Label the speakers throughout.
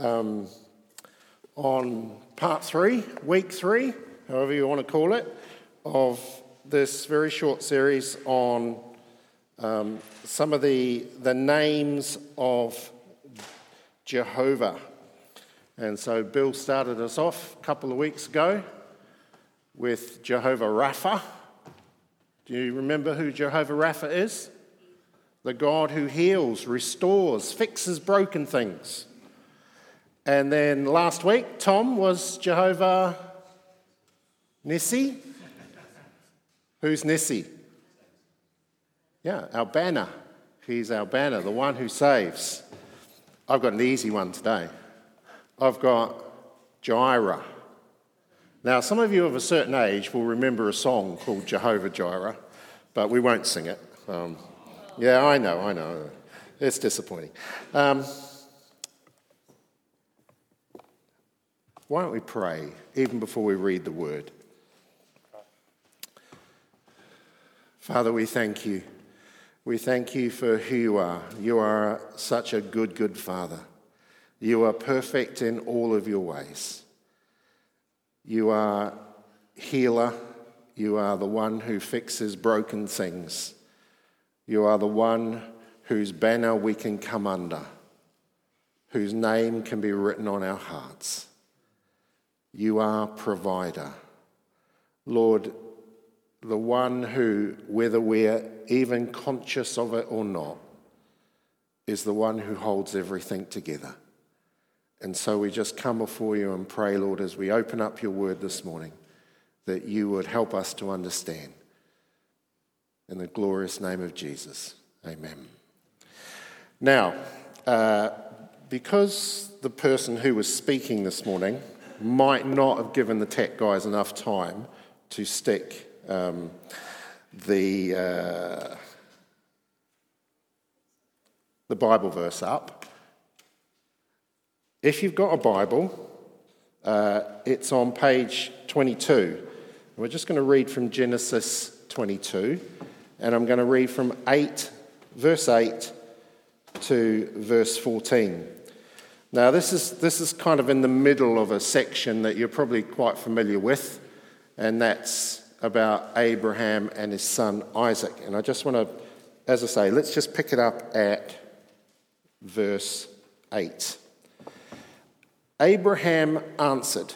Speaker 1: um, on part three, week three, however you want to call it, of this very short series on um, some of the, the names of Jehovah. And so Bill started us off a couple of weeks ago with Jehovah Rapha. Do you remember who Jehovah Rapha is? The God who heals, restores, fixes broken things. And then last week, Tom was Jehovah Nissi. Who's Nissi? Yeah, our banner. He's our banner, the one who saves. I've got an easy one today. I've got Jireh. Now, some of you of a certain age will remember a song called Jehovah Jireh, but we won't sing it. Um, yeah, I know, I know. It's disappointing. Um, why don't we pray even before we read the word? Father, we thank you. We thank you for who you are. You are such a good, good Father. You are perfect in all of your ways. You are healer. You are the one who fixes broken things. You are the one whose banner we can come under, whose name can be written on our hearts. You are provider. Lord, the one who, whether we're even conscious of it or not, is the one who holds everything together. And so we just come before you and pray, Lord, as we open up your word this morning, that you would help us to understand. In the glorious name of Jesus, amen. Now, uh, because the person who was speaking this morning might not have given the tech guys enough time to stick um, the, uh, the Bible verse up, if you've got a Bible, uh, it's on page 22. We're just going to read from Genesis 22, and I'm going to read from 8, verse 8 to verse 14. Now, this is, this is kind of in the middle of a section that you're probably quite familiar with, and that's about Abraham and his son Isaac. And I just want to, as I say, let's just pick it up at verse 8. Abraham answered,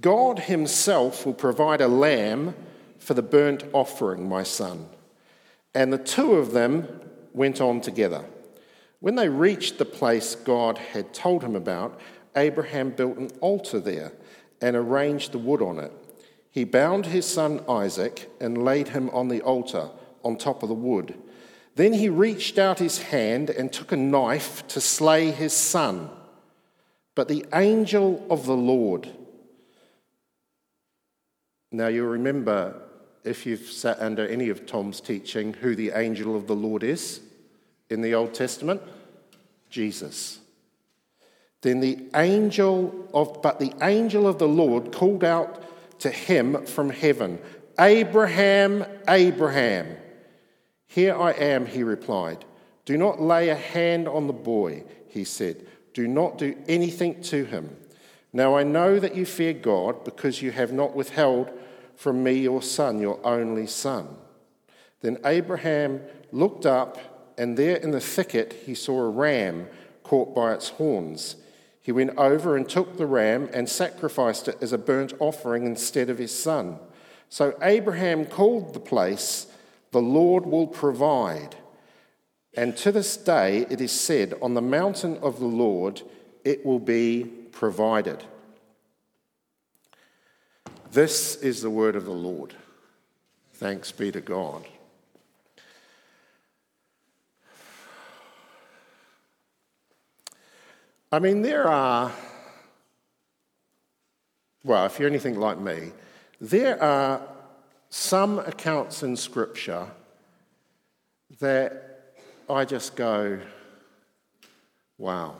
Speaker 1: God himself will provide a lamb for the burnt offering, my son. And the two of them went on together. When they reached the place God had told him about, Abraham built an altar there and arranged the wood on it. He bound his son Isaac and laid him on the altar on top of the wood. Then he reached out his hand and took a knife to slay his son. But the angel of the Lord. Now, you'll remember, if you've sat under any of Tom's teaching, who the angel of the Lord is in the Old Testament? Jesus. Then the angel of, but the angel of the Lord called out to him from heaven, Abraham, Abraham. Here I am, he replied. Do not lay a hand on the boy, he said. Do not do anything to him. Now I know that you fear God because you have not withheld from me your son, your only son. Then Abraham looked up, and there in the thicket he saw a ram caught by its horns. He went over and took the ram and sacrificed it as a burnt offering instead of his son. So Abraham called the place, The Lord will provide. And to this day it is said, On the mountain of the Lord it will be provided. This is the word of the Lord. Thanks be to God. I mean, there are, well, if you're anything like me, there are some accounts in Scripture that I just go, wow,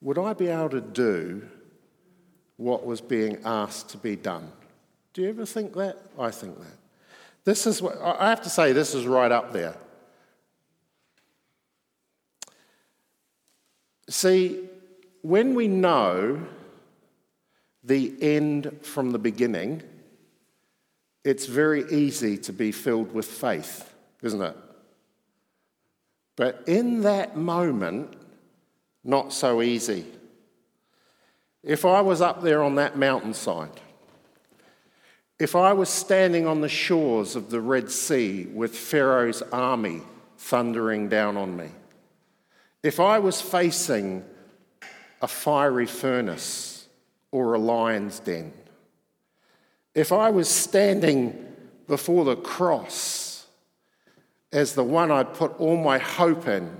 Speaker 1: would I be able to do what was being asked to be done? Do you ever think that? I think that. This is what, I have to say, this is right up there. See, when we know the end from the beginning, it's very easy to be filled with faith, isn't it? But in that moment, not so easy. If I was up there on that mountainside, if I was standing on the shores of the Red Sea with Pharaoh's army thundering down on me, if I was facing a fiery furnace or a lion's den, if I was standing before the cross as the one I'd put all my hope in,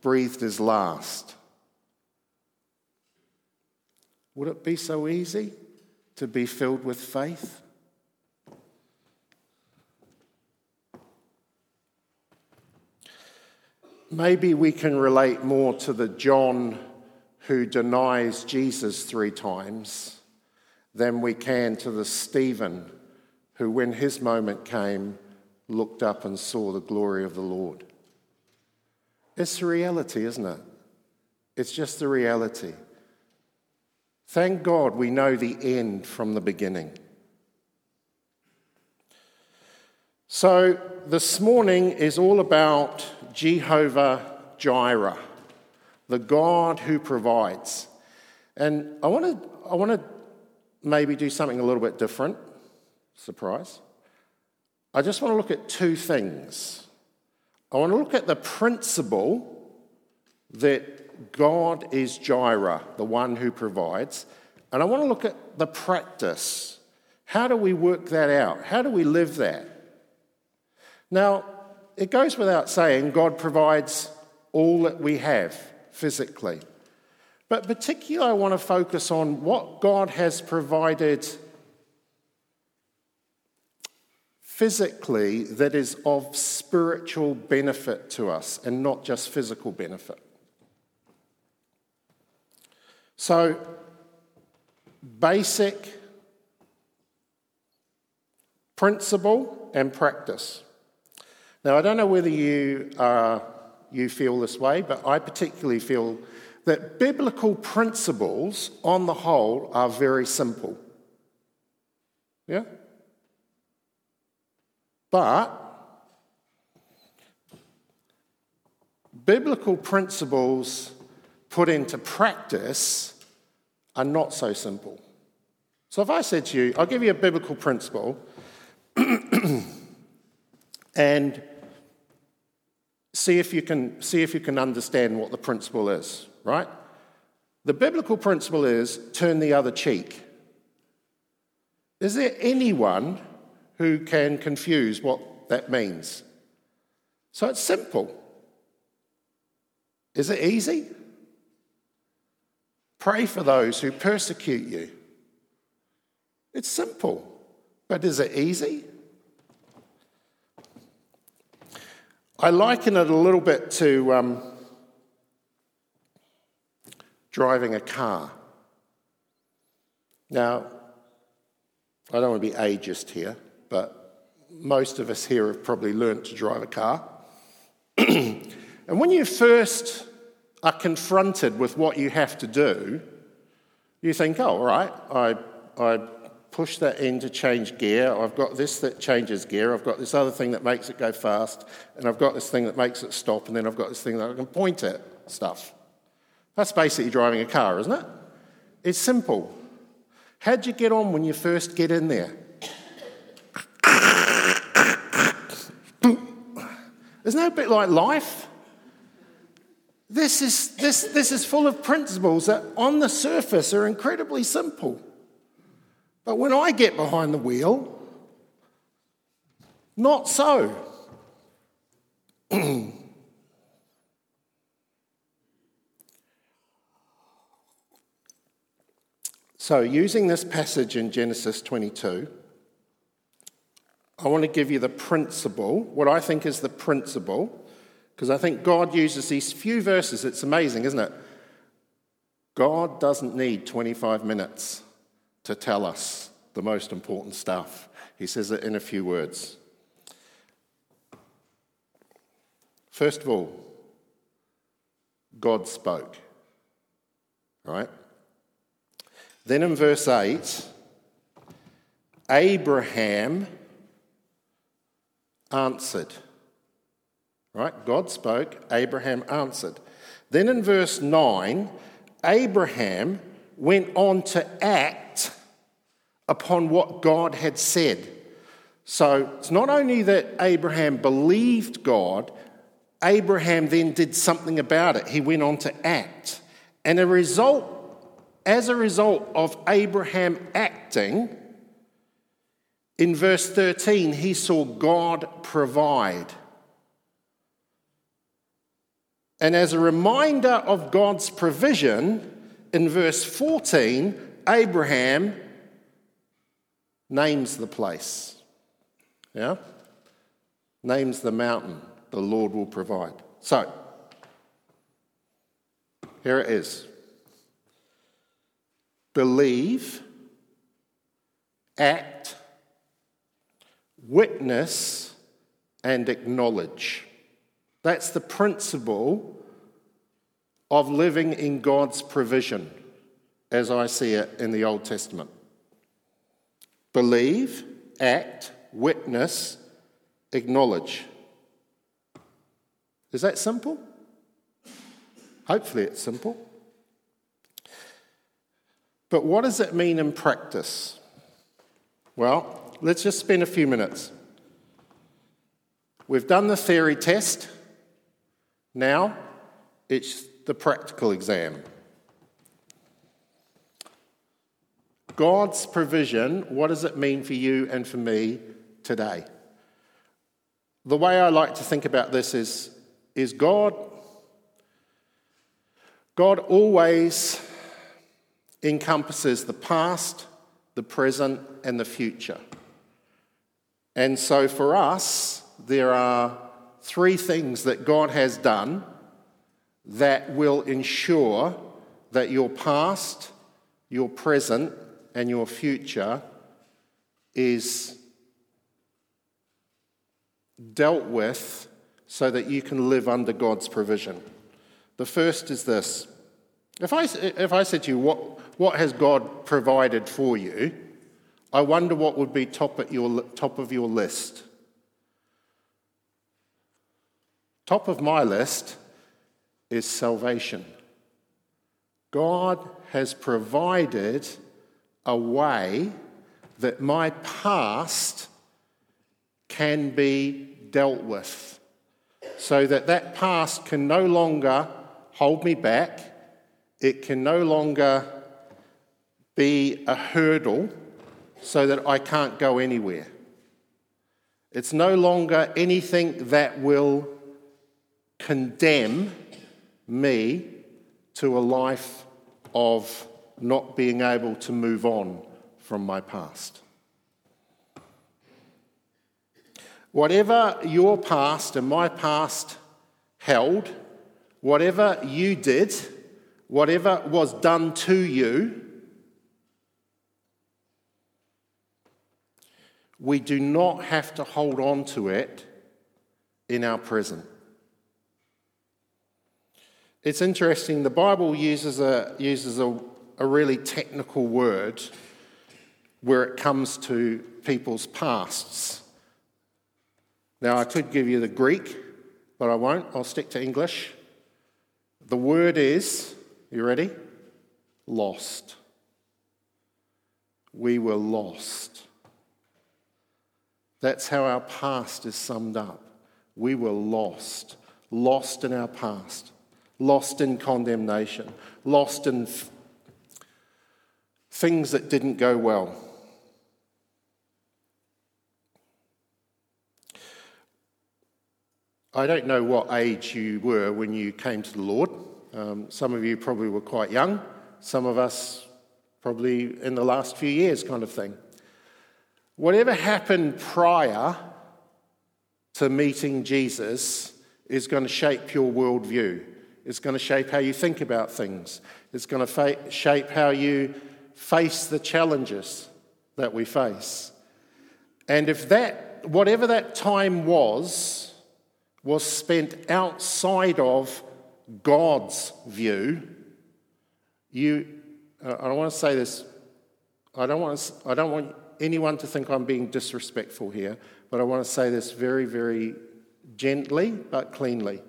Speaker 1: breathed his last, would it be so easy to be filled with faith? Maybe we can relate more to the John who denies Jesus three times than we can to the Stephen who, when his moment came, looked up and saw the glory of the Lord. It's the reality, isn't it? It's just the reality. Thank God we know the end from the beginning. So, this morning is all about Jehovah Jireh, the God who provides. And I want to, I want to maybe do something a little bit different. Surprise. I just want to look at two things. I want to look at the principle that God is Jireh, the one who provides, and I want to look at the practice. How do we work that out? How do we live that? Now, it goes without saying, God provides all that we have physically. But particularly, I want to focus on what God has provided physically that is of spiritual benefit to us and not just physical benefit. So, basic principle and practice. Now, I don't know whether you, uh, you feel this way, but I particularly feel that biblical principles, on the whole, are very simple. Yeah? But biblical principles put into practice are not so simple. So if I said to you, I'll give you a biblical principle, and see if you can see if you can understand what the principle is right? The biblical principle is turn the other cheek. Is there anyone who can confuse what that means? So it's simple. Is it easy? Pray for those who persecute you. It's simple. But is it easy? I liken it a little bit to um, driving a car. Now, I don't want to be ageist here, but most of us here have probably learnt to drive a car. and when you first are confronted with what you have to do, you think, oh, all right, I, I push that in to change gear. I've got this that changes gear. I've got this other thing that makes it go fast. And I've got this thing that makes it stop. And then I've got this thing that I can point at stuff. That's basically driving a car, isn't it? It's simple. How'd you get on when you first get in there? Isn't that a bit like life? This is, this, this is full of principles that on the surface are incredibly simple. But when I get behind the wheel, not so. So, using this passage in Genesis 22, I want to give you the principle, what I think is the principle, because I think God uses these few verses. It's amazing, isn't it? God doesn't need 25 minutes to tell us the most important stuff. He says it in a few words. First of all, God spoke. Right? Then in verse 8, Abraham answered. Right? God spoke, Abraham answered. Then in verse 9, Abraham went on to act upon what God had said. So it's not only that Abraham believed God, Abraham then did something about it. He went on to act. And a result, as a result of Abraham acting, in verse 13, he saw God provide. And as a reminder of God's provision, in verse 14, Abraham names the place. Yeah? Names the mountain the Lord will provide. So, here it is believe, act, witness, and acknowledge. That's the principle of living in God's provision as I see it in the Old Testament. Believe, act, witness, acknowledge. Is that simple? Hopefully, it's simple. But what does it mean in practice? Well, let's just spend a few minutes. We've done the theory test. Now it's the practical exam. God's provision, what does it mean for you and for me today? The way I like to think about this is, is God, God always encompasses the past, the present, and the future. And so for us, there are three things that God has done that will ensure that your past, your present, and your future is dealt with so that you can live under God's provision. The first is this. If I, if I said to you, what, what has God provided for you? I wonder what would be top, at your, top of your list. Top of my list is salvation. God has provided a way that my past can be dealt with so that that past can no longer hold me back it can no longer be a hurdle so that I can't go anywhere. It's no longer anything that will condemn me to a life of not being able to move on from my past. Whatever your past and my past held, whatever you did, whatever was done to you, we do not have to hold on to it in our present. It's interesting, the Bible uses a, uses a, a really technical word where it comes to people's pasts. Now, I could give you the Greek, but I won't. I'll stick to English. The word is, you ready? Lost. We were lost. That's how our past is summed up. We were lost, lost in our past lost in condemnation, lost in things that didn't go well. I don't know what age you were when you came to the Lord. Um, some of you probably were quite young, some of us probably in the last few years, kind of thing. Whatever happened prior to meeting Jesus is going to shape your worldview. It's going to shape how you think about things. It's going to fa- shape how you face the challenges that we face. And if that, whatever that time was, was spent outside of God's view, You, I want to say this, I don't, want to, I don't want anyone to think I'm being disrespectful here, but I want to say this very, very gently but cleanly,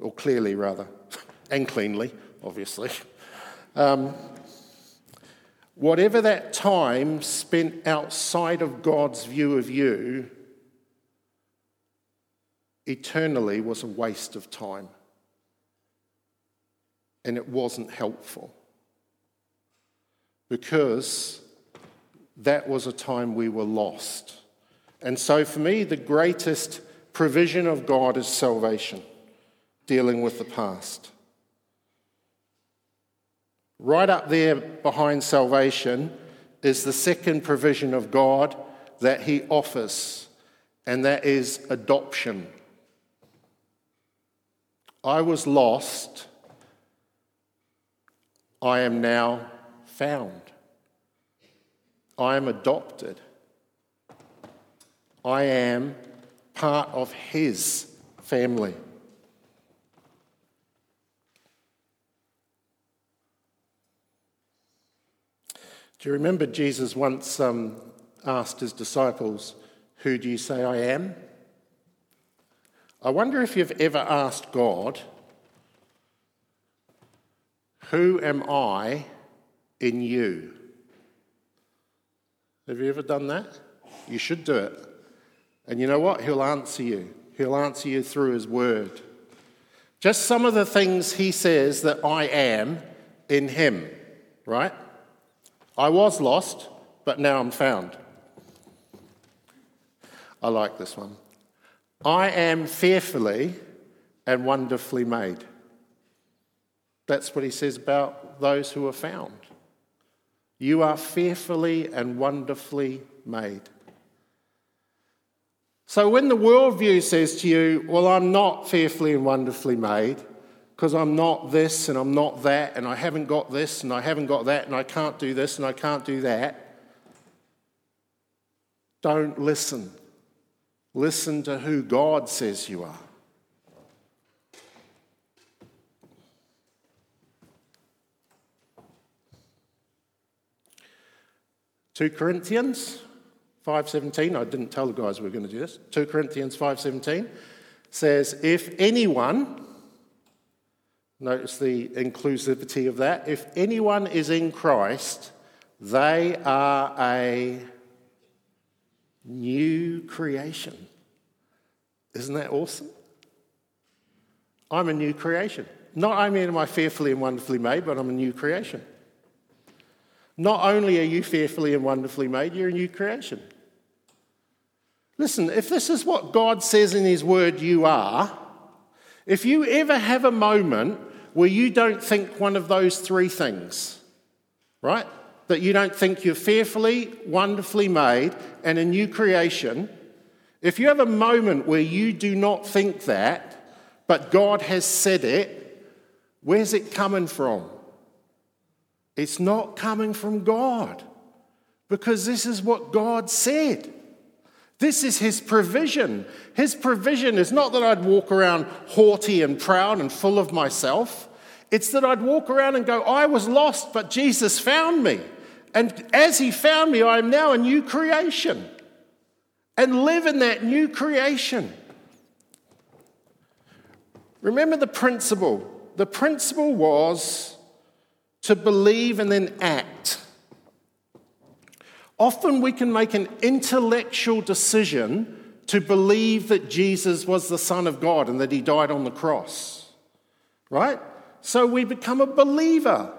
Speaker 1: or clearly rather, and cleanly, obviously. Um, whatever that time spent outside of God's view of you eternally was a waste of time. And it wasn't helpful. Because that was a time we were lost. And so for me, the greatest provision of God is salvation, dealing with the past. Right up there behind salvation is the second provision of God that He offers, and that is adoption. I was lost, I am now found. I am adopted. I am part of His family. Do you remember Jesus once um, asked his disciples, Who do you say I am? I wonder if you've ever asked God, Who am I in you? Have you ever done that? You should do it. And you know what? He'll answer you. He'll answer you through His Word. Just some of the things He says that I am in Him, right? I was lost, but now I'm found. I like this one. I am fearfully and wonderfully made. That's what he says about those who are found. You are fearfully and wonderfully made. So when the worldview says to you, Well, I'm not fearfully and wonderfully made, because I'm not this and I'm not that, and I haven't got this and I haven't got that, and I can't do this and I can't do that. Don't listen. Listen to who God says you are. Two Corinthians 5:17. I didn't tell the guys we were going to do this. 2 Corinthians 5:17 says, "If anyone Notice the inclusivity of that. If anyone is in Christ, they are a new creation. Isn't that awesome? I'm a new creation. Not only am I fearfully and wonderfully made, but I'm a new creation. Not only are you fearfully and wonderfully made, you're a new creation. Listen, if this is what God says in His Word you are, if you ever have a moment where you don't think one of those three things, right? That you don't think you're fearfully, wonderfully made, and a new creation. If you have a moment where you do not think that, but God has said it, where's it coming from? It's not coming from God because this is what God said. This is his provision. His provision is not that I'd walk around haughty and proud and full of myself. It's that I'd walk around and go, I was lost, but Jesus found me. And as he found me, I am now a new creation and live in that new creation. Remember the principle. The principle was to believe and then act. Often we can make an intellectual decision to believe that Jesus was the Son of God and that he died on the cross, right? So we become a believer.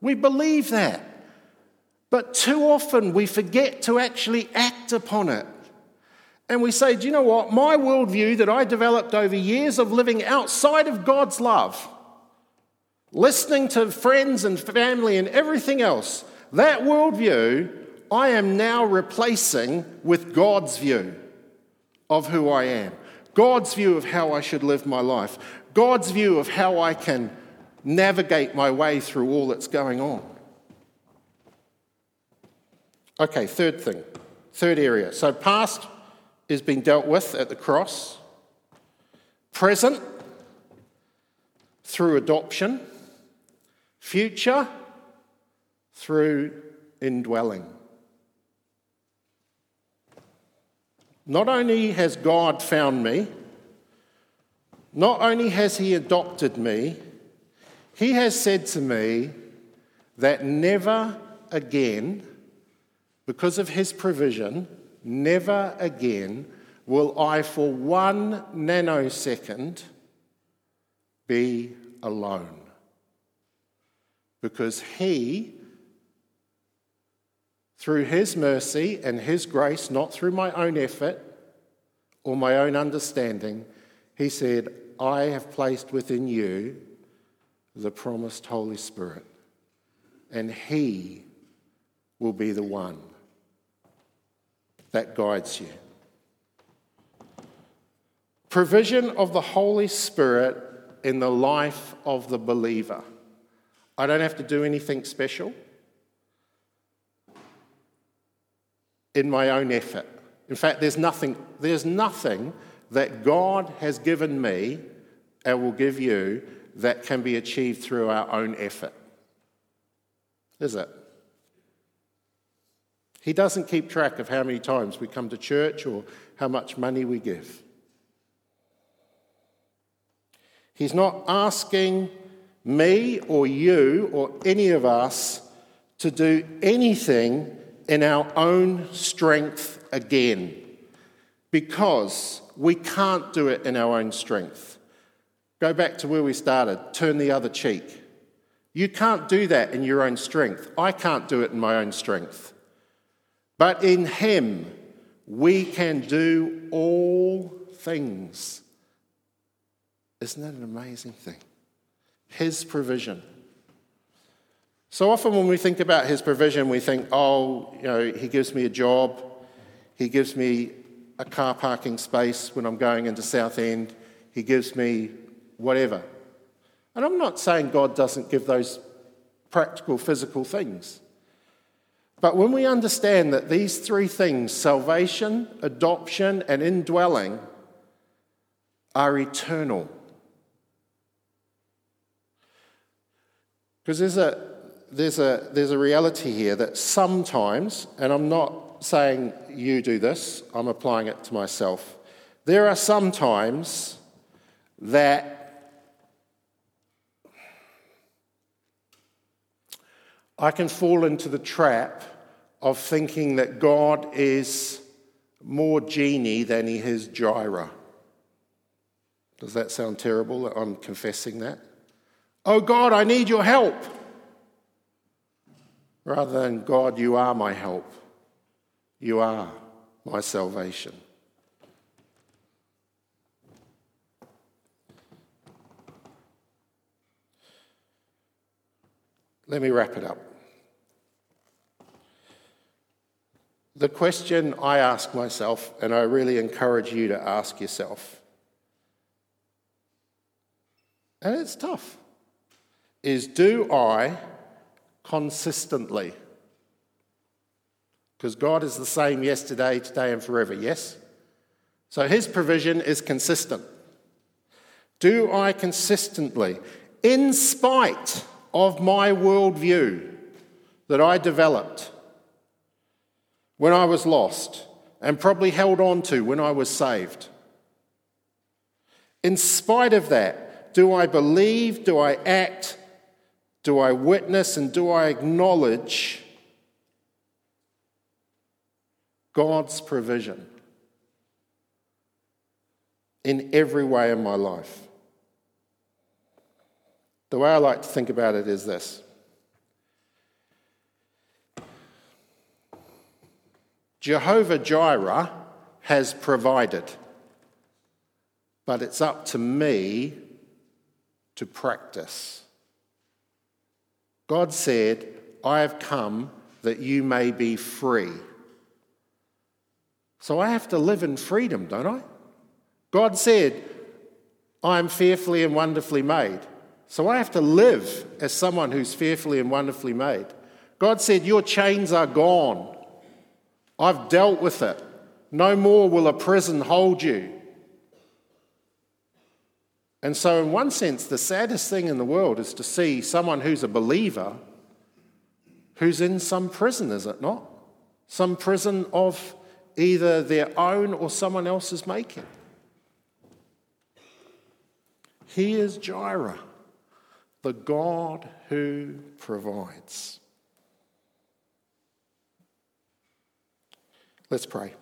Speaker 1: We believe that. But too often we forget to actually act upon it. And we say, do you know what? My worldview that I developed over years of living outside of God's love, listening to friends and family and everything else, that worldview I am now replacing with God's view of who I am, God's view of how I should live my life, God's view of how I can navigate my way through all that's going on. Okay, third thing, third area. So, past is being dealt with at the cross, present through adoption, future through indwelling. Not only has God found me, not only has He adopted me, He has said to me that never again, because of His provision, never again will I for one nanosecond be alone. Because He, through His mercy and His grace, not through my own effort or my own understanding, He said, I have placed within you the promised Holy Spirit, and He will be the one that guides you. Provision of the Holy Spirit in the life of the believer. I don't have to do anything special in my own effort. In fact, there's nothing, there's nothing that God has given me and will give you that can be achieved through our own effort. Is it? He doesn't keep track of how many times we come to church or how much money we give. He's not asking me or you or any of us to do anything in our own strength again because we can't do it in our own strength. Go back to where we started turn the other cheek. You can't do that in your own strength. I can't do it in my own strength. But in Him, we can do all things isn't that an amazing thing? His provision. So often when we think about His provision, we think, oh, you know, He gives me a job, He gives me a car parking space when I'm going into Southend, He gives me whatever. And I'm not saying God doesn't give those practical, physical things. But when we understand that these three things salvation, adoption, and indwelling are eternal Because there's a, there's, a, there's a reality here that sometimes, and I'm not saying you do this, I'm applying it to myself. There are some times that I can fall into the trap of thinking that God is more genie than he is Jireh. Does that sound terrible that I'm confessing that? Oh God, I need your help. Rather than, God, you are my help. You are my salvation. Let me wrap it up. The question I ask myself, and I really encourage you to ask yourself, and it's tough is do I consistently? Because God is the same yesterday, today, and forever, yes? So his provision is consistent. Do I consistently, in spite of my worldview that I developed when I was lost and probably held on to when I was saved, in spite of that, do I believe, do I act do I witness and do I acknowledge God's provision in every way in my life? The way I like to think about it is this Jehovah Jireh has provided, but it's up to me to practice. God said, I have come that you may be free. So I have to live in freedom, don't I? God said, I am fearfully and wonderfully made. So I have to live as someone who's fearfully and wonderfully made. God said, Your chains are gone. I've dealt with it. No more will a prison hold you. And so, in one sense, the saddest thing in the world is to see someone who's a believer who's in some prison, is it not? Some prison of either their own or someone else's making. He is Jireh, the God who provides. Let's pray.